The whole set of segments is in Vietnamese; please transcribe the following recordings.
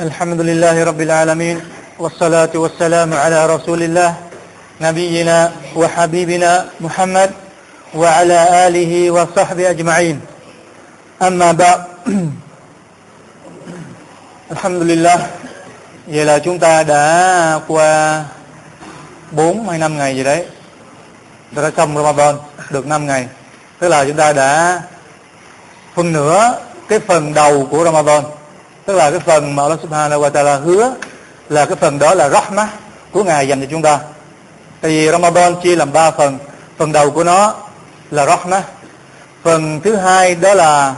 الحمد لله رب العالمين والصلاة والسلام على رسول الله نبينا وحبيبنا محمد وعلى آله وصحبه أجمعين أما بعد الحمد لله Vậy là chúng ta đã qua 4 hay 5 ngày gì đấy Chúng ta đã xong Ramadan được 5 ngày Tức là chúng ta đã phân nửa cái phần đầu của Ramadan tức là cái phần mà Allah Subhanahu wa Taala hứa là cái phần đó là rahmah của ngài dành cho chúng ta. Tại vì Ramadan chia làm ba phần. Phần đầu của nó là rahmah. Phần thứ hai đó là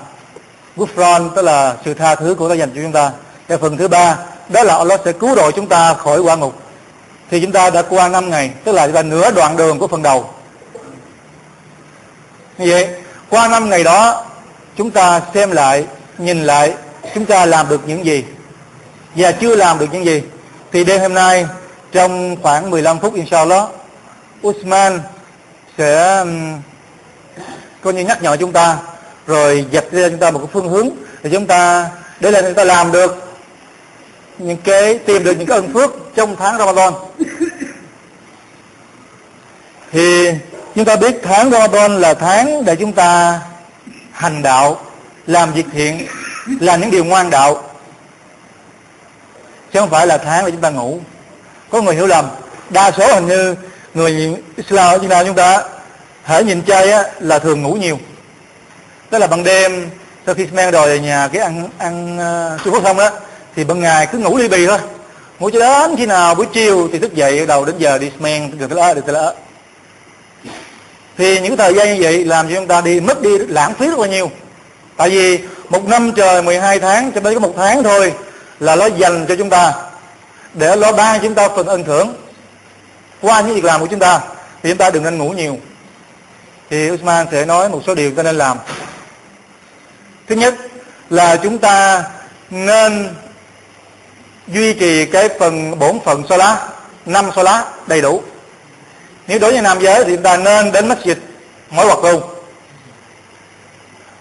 Gufran, tức là sự tha thứ của Allah dành cho chúng ta. Và phần thứ ba đó là Allah sẽ cứu độ chúng ta khỏi quả ngục. Thì chúng ta đã qua 5 ngày, tức là là nửa đoạn đường của phần đầu. Như vậy, qua năm ngày đó, chúng ta xem lại, nhìn lại chúng ta làm được những gì? Và chưa làm được những gì? Thì đêm hôm nay, trong khoảng 15 phút inshallah, Usman sẽ coi như nhắc nhở chúng ta, rồi dạch ra chúng ta một cái phương hướng để chúng ta để là chúng ta làm được những cái, tìm được những cái ân phước trong tháng Ramadan. Thì chúng ta biết tháng Ramadan là tháng để chúng ta hành đạo, làm việc thiện làm những điều ngoan đạo. Chứ không phải là tháng là chúng ta ngủ. Có người hiểu lầm đa số hình như người Islam ở Việt Nam chúng ta hãy nhìn chay á, là thường ngủ nhiều. Tức là ban đêm sau khi men rồi về nhà cái ăn ăn ờ, uh, phút xong đó thì ban ngày cứ ngủ ly bì thôi. Ngủ cho đến khi nào buổi chiều thì thức dậy đầu đến giờ đi men được tới đó được tới thì những thời gian như vậy làm cho chúng ta đi mất đi lãng phí rất là nhiều. Tại vì một năm trời 12 tháng, cho đến có một tháng thôi là nó dành cho chúng ta. Để nó ban chúng ta phần ân thưởng. Qua những việc làm của chúng ta, thì chúng ta đừng nên ngủ nhiều. Thì Usman sẽ nói một số điều ta nên làm. Thứ nhất là chúng ta nên duy trì cái phần, bổn phận so lá năm so lá đầy đủ. Nếu đối với nam giới thì chúng ta nên đến masjid mỗi hoặc luôn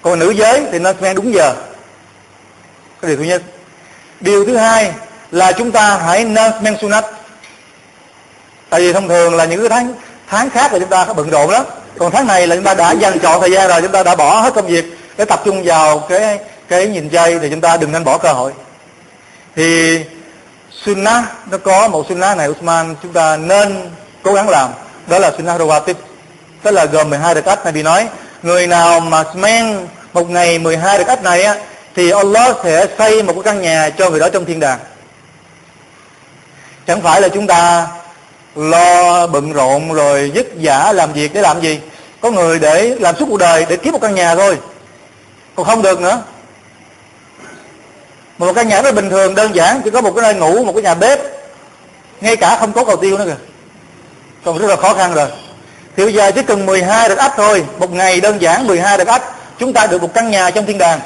còn nữ giới thì nên men đúng giờ. Cái điều thứ nhất. Điều thứ hai là chúng ta hãy nên men sunat tại vì thông thường là những cái tháng tháng khác là chúng ta bận rộn lắm. Còn tháng này là chúng ta đã dành chọn thời gian rồi, chúng ta đã bỏ hết công việc để tập trung vào cái cái nhìn chay thì chúng ta đừng nên bỏ cơ hội. Thì sunnah, nó có một sunnah này, Usman, chúng ta nên cố gắng làm. Đó là sunnah rawatib. Tức là gồm 12 đặc cách này bị nói. Người nào mà men một ngày 12 được ách này á, thì Allah sẽ xây một cái căn nhà cho người đó trong thiên đàng. Chẳng phải là chúng ta lo bận rộn rồi dứt giả làm việc để làm gì? Có người để làm suốt cuộc đời để kiếm một căn nhà thôi. Còn không được nữa. Một căn nhà rất bình thường, đơn giản, chỉ có một cái nơi ngủ, một cái nhà bếp. Ngay cả không có cầu tiêu nữa kìa. Còn rất là khó khăn rồi. Thì bây giờ chỉ cần 12 đợt ách thôi. Một ngày đơn giản 12 đợt ách chúng ta được một căn nhà trong thiên đàng.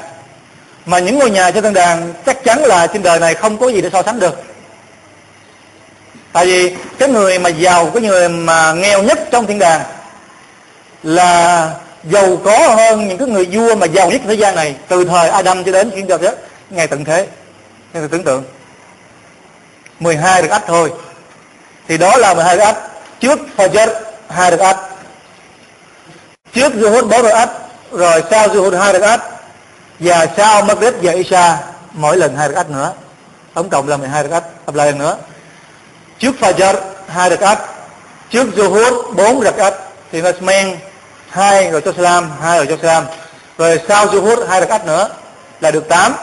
Mà những ngôi nhà trong thiên đàng chắc chắn là trên đời này không có gì để so sánh được. Tại vì cái người mà giàu, cái người mà nghèo nhất trong thiên đàng là giàu có hơn những cái người vua mà giàu nhất thế gian này từ thời Adam cho đến hiện giờ đó. Ngày tận thế. Nên tưởng tượng. 12 được ách thôi. Thì đó là 12 được ách trước Fajr hai được ách trước Zuhud, bốn được ách rồi sau Zuhud hai rakat và sau Maghrib và Isha, mỗi lần hai rakat nữa. Tổng cộng là 12 rakat lặp lại lần nữa. Trước Fajr, hai rakat ách trước Zuhud, bốn rakat thì nó men hai rồi cho Salam hai rồi cho Salam rồi sau Zuhud, hai rakat nữa là được 8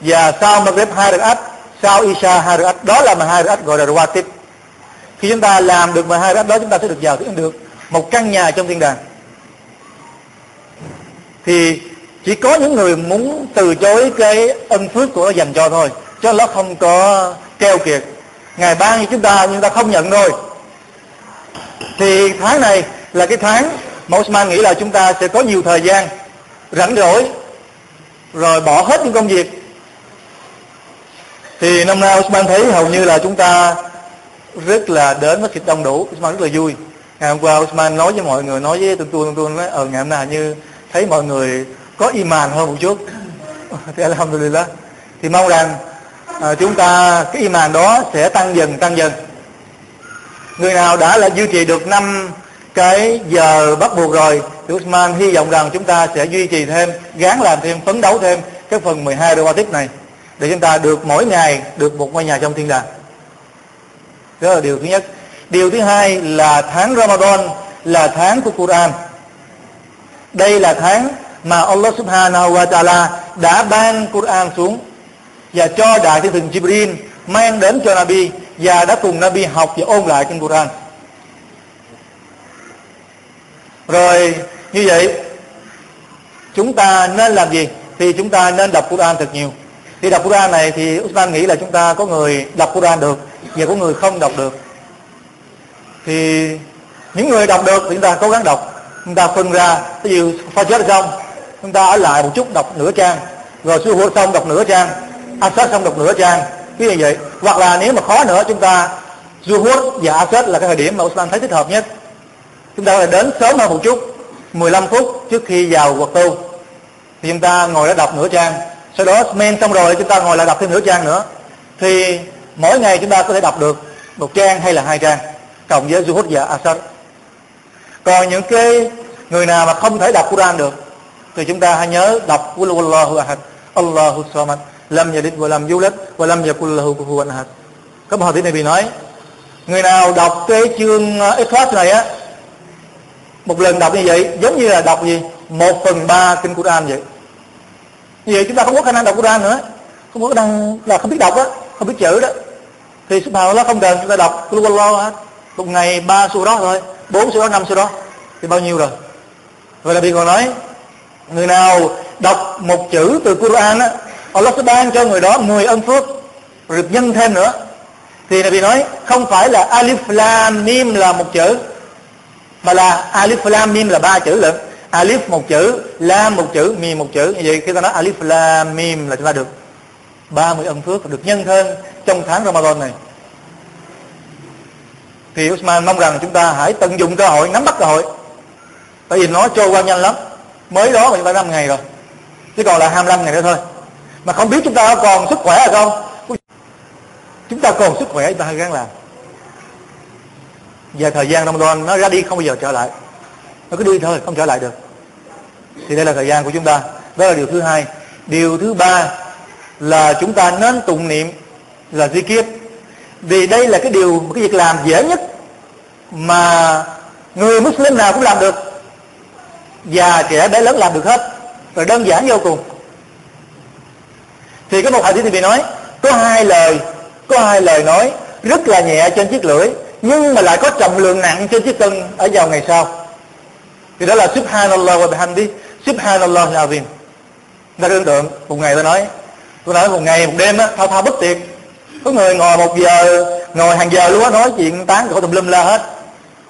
và sau Maghrib, hai rakat sau Isha, hai rakat đó là mà hai gọi là Rawatib. Khi chúng ta làm được mà hai đó, chúng ta sẽ được vào được. Một căn nhà trong thiên đàng thì chỉ có những người muốn từ chối cái ân phước của nó dành cho thôi chứ nó không có keo kiệt. Ngài ban cho chúng ta nhưng ta không nhận thôi thì tháng này là cái tháng mà Osman nghĩ là chúng ta sẽ có nhiều thời gian rảnh rỗi rồi bỏ hết những công việc. Thì năm nay Osman thấy hầu như là chúng ta rất là đến với thịt đông đủ. Osman rất là vui. Ngày hôm qua Osman nói với mọi người nói với tôi tôi tôi nói ở ờ, ngày hôm nay như thấy mọi người có iman hơn một chút. Thì alhamdulillah. Thì mong rằng à, chúng ta cái iman đó sẽ tăng dần tăng dần. Người nào đã là duy trì được năm cái giờ bắt buộc rồi thì Usman hy vọng rằng chúng ta sẽ duy trì thêm gán làm thêm phấn đấu thêm cái phần 12 đô tiếp này để chúng ta được mỗi ngày được một ngôi nhà trong thiên đàng. Đó là điều thứ nhất. Điều thứ hai là tháng Ramadan là tháng của Quran đây là tháng mà Allah subhanahu wa ta'ala đã ban Quran xuống và cho đại thiên thần Jibril mang đến cho Nabi và đã cùng Nabi học và ôn lại kinh Quran. Rồi, như vậy, chúng ta nên làm gì? Thì chúng ta nên đọc Quran thật nhiều. Thì đọc Quran này thì Usman nghĩ là chúng ta có người đọc Quran được và có người không đọc được. Thì những người đọc được thì chúng ta cố gắng đọc chúng ta phân ra ví dụ pha chết xong, chúng ta ở lại một chút đọc nửa trang. Rồi sư hữu xong đọc nửa trang asset xong đọc nửa trang. Cứ như vậy. Hoặc là nếu mà khó nữa, chúng ta Zuhud và Asset là cái thời điểm mà Usman thấy thích hợp nhất. Chúng ta phải đến sớm hơn một chút 15 phút trước khi vào quật tu. Thì chúng ta ngồi đã đọc nửa trang. Sau đó men xong rồi, chúng ta ngồi lại đọc thêm nửa trang nữa. Thì mỗi ngày chúng ta có thể đọc được một trang hay là hai trang, cộng với Zuhud và Asad còn những cái người nào mà không thể đọc Quran được, thì chúng ta hãy nhớ đọc Allahu Ahad, Allahu Samad, Lam Yalid wa lam yulad, wa lam yakul lahu kufuwan ahad. Có một hadith này bị nói, người nào đọc cái chương ờ, Ikhlas này á, một lần đọc như vậy, giống như là đọc gì? Một phần ba kinh Quran vậy. Như vậy chúng ta không có khả năng đọc Quran nữa. Không có khả năng là không biết đọc á, không biết chữ đó. Thì subhanallah không cần chúng ta đọc Allahu Ahad. Một ngày ba số đó thôi bốn số đó, năm số đó, thì bao nhiêu rồi? Vậy là bị còn nói, người nào đọc một chữ từ Quran á, Allah sẽ ban cho người đó 10 ân phước được nhân thêm nữa. Thì Nabi nói, không phải là alif lam mim là một chữ, mà là alif lam mim là ba chữ lận. Alif một chữ, lam một chữ, mim một chữ. Như vậy khi ta nói alif lam mim là chúng ta được 30 ân phước, được nhân thêm trong tháng Ramadan này thì Usman mong rằng chúng ta hãy tận dụng cơ hội, nắm bắt cơ hội. Tại vì nó trôi qua nhanh lắm. Mới đó mà chúng ta năm ngày rồi. Chứ còn là 25 ngày nữa thôi. Mà không biết chúng ta còn sức khỏe hay không? Chúng ta còn sức khỏe, chúng ta hãy gắng làm. Và thời gian Ramadan nó ra đi, không bao giờ trở lại. Nó cứ đi thôi, không trở lại được. Thì đây là thời gian của chúng ta. Đó là điều thứ hai. Điều thứ ba là chúng ta nên tụng niệm là di kiếp vì đây là cái điều một cái việc làm dễ nhất mà người Muslim nào cũng làm được. Già trẻ bé lớn làm được hết. Và đơn giản vô cùng. Thì có một hadith thì bị nói, có hai lời, có hai lời nói rất là nhẹ trên chiếc lưỡi, nhưng mà lại có trọng lượng nặng trên chiếc cân ở vào ngày sau. Thì đó là subhanallah wa bihamdi subhanallah azim ta tưởng tượng. Một ngày tôi nói tôi nói một ngày, một đêm á, thao thao bất tuyệt có người ngồi một giờ, ngồi hàng giờ luôn á, nói chuyện tán gỗ tùm lum la hết.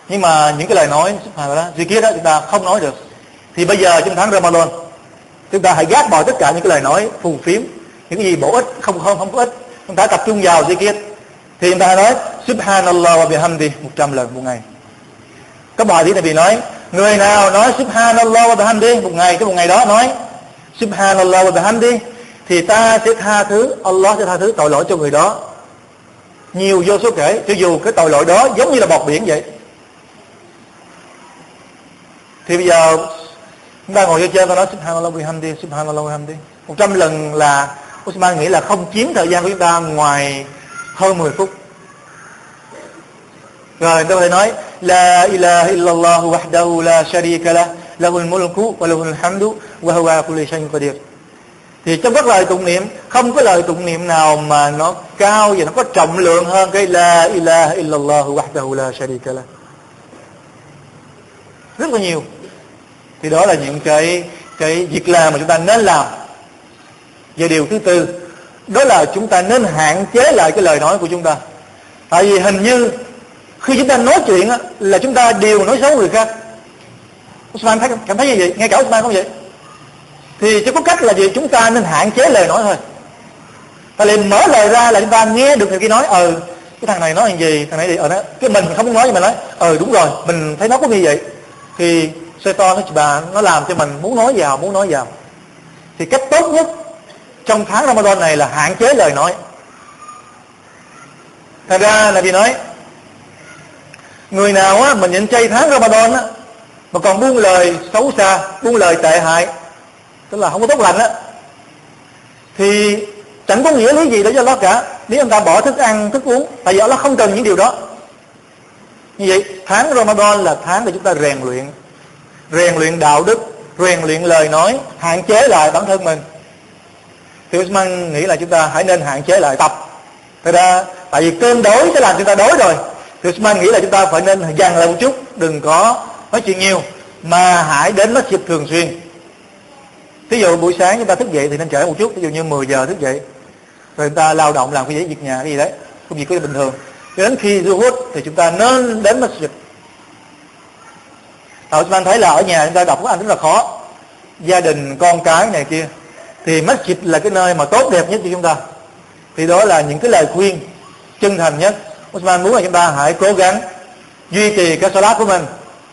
Nhưng mà những cái lời nói gì duy kia đó chúng ta không nói được. Thì bây giờ trong tháng Ramadan. Chúng ta hãy gác bỏ tất cả những cái lời nói phù phiếm, những cái gì bổ ích, không không không có ích. Chúng ta tập trung vào duy kia thì chúng ta nói, subhanallah wa bihamdi 100 lần một ngày. Có bài tí này bị nói, người nào nói subhanallah wa bihamdi một ngày cái một ngày đó nói, subhanallah wa bihamdi thì ta sẽ tha thứ, Allah sẽ tha thứ tội lỗi cho người đó. Nhiều vô số kể, cho dù cái tội lỗi đó giống như là bọt biển vậy. Thì bây giờ, chúng ta ngồi vô chơi ta nói, subhanallah, bihamdi, subhanallah wa một 100 lần là Usman nghĩ là không chiếm thời gian của chúng ta ngoài hơn 10 phút. Rồi tôi có thể nói, la ilaha illallah wahdahu la sharika lah, lahul mulku wa lahul hamdu wa huwa kulli shay'in qadir thì trong các lời tụng niệm không có lời tụng niệm nào mà nó cao và nó có trọng lượng hơn cái la ilaha illallah wahdahu la sharika la rất là nhiều. Thì đó là những cái cái việc làm mà chúng ta nên làm. Và điều thứ tư đó là chúng ta nên hạn chế lại cái lời nói của chúng ta. Tại vì hình như khi chúng ta nói chuyện là chúng ta đều nói xấu người khác. Osman thấy, cảm thấy như vậy? Nghe cả Osman không vậy? Thì chỉ có cách là gì? Chúng ta nên hạn chế lời nói thôi. Ta liền mở lời ra là chúng ta nghe được người kia nói ờ cái thằng này nói làm gì? Thằng này thì ờ đó. Cái mình không muốn nói nhưng mà nói ờ đúng rồi, mình thấy nó có như vậy. Thì xe to nó bà, nó làm cho mình muốn nói vào, muốn nói vào. Thì cách tốt nhất trong tháng Ramadan này là hạn chế lời nói. Thật ra là vì nói, người nào á, mà nhịn chay tháng Ramadan á, mà còn buông lời xấu xa, buông lời tệ hại tức là không có tốt lành á. Thì chẳng có nghĩa lý gì để cho nó cả. Nếu anh ta bỏ thức ăn, thức uống, tại vì nó không cần những điều đó. Như vậy, tháng Ramadan là tháng để chúng ta rèn luyện. Rèn luyện đạo đức, rèn luyện lời nói, hạn chế lại bản thân mình. Thì Usman nghĩ là chúng ta hãy nên hạn chế lại tập. Thật ra, tại vì cơn đói sẽ làm chúng ta đói rồi. Thì Usman nghĩ là chúng ta phải nên dằn lại một chút, đừng có nói chuyện nhiều, mà hãy đến masjid thường xuyên ví dụ buổi sáng chúng ta thức dậy thì nên trễ một chút ví dụ như 10 giờ thức dậy. Rồi chúng ta lao động làm cái việc nhà, cái gì đấy, công việc của bình thường. Đến khi du hút thì chúng ta nên đến masjid. Thảo chúng ta thấy là ở nhà chúng ta đọc Quran rất là khó? Gia đình, con cái này kia. Thì masjid là cái nơi mà tốt đẹp nhất cho chúng ta. Thì đó là những cái lời khuyên chân thành nhất. Usman muốn là chúng ta hãy cố gắng duy trì cái salat của mình.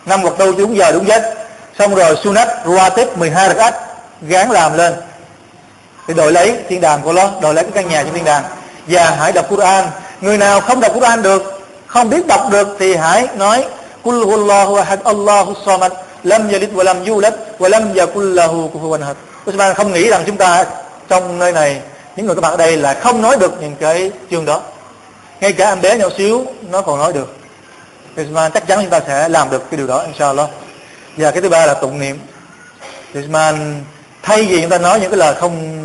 Năm hoặc đâu đúng giờ, đúng giấc. Xong rồi sunat, ruatib 12 rakat gán làm lên thì đổi lấy thiên đàng của nó đổi lấy cái căn nhà trong thiên đàng và hãy đọc Quran người nào không đọc Quran được, không biết đọc được thì hãy nói Kul huwallahu ahad, Allahu samad, lam yalid wa lam yulad, wa lam yakul lahu kufuwan ahad. Usman không nghĩ rằng chúng ta trong nơi này, những người các bạn ở đây là không nói được những cái chương đó. Ngay cả em bé nhỏ xíu nó còn nói được. Usman chắc chắn chúng ta sẽ làm được cái điều đó, inshallah. Và cái thứ ba là tụng niệm. Usman thay vì chúng ta nói những cái lời không,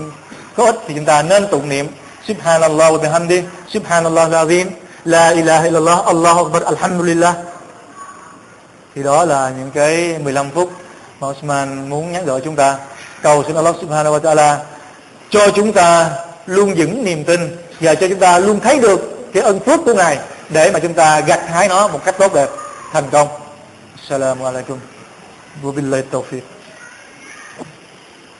có ích thì chúng ta nên tụng niệm Subhanallah wa bihamdi Subhanallah azim La ilaha illallah, Allahu akbar, alhamdulillah thì đó là những cái 15 phút mà Osman muốn nhắc gọi chúng ta cầu xin Allah Subhanahu wa Taala cho chúng ta luôn vững niềm tin và cho chúng ta luôn thấy được cái ân phước của ngài để mà chúng ta gặt hái nó một cách tốt đẹp thành công. Assalamu alaikum. Wa billahi tawfiq.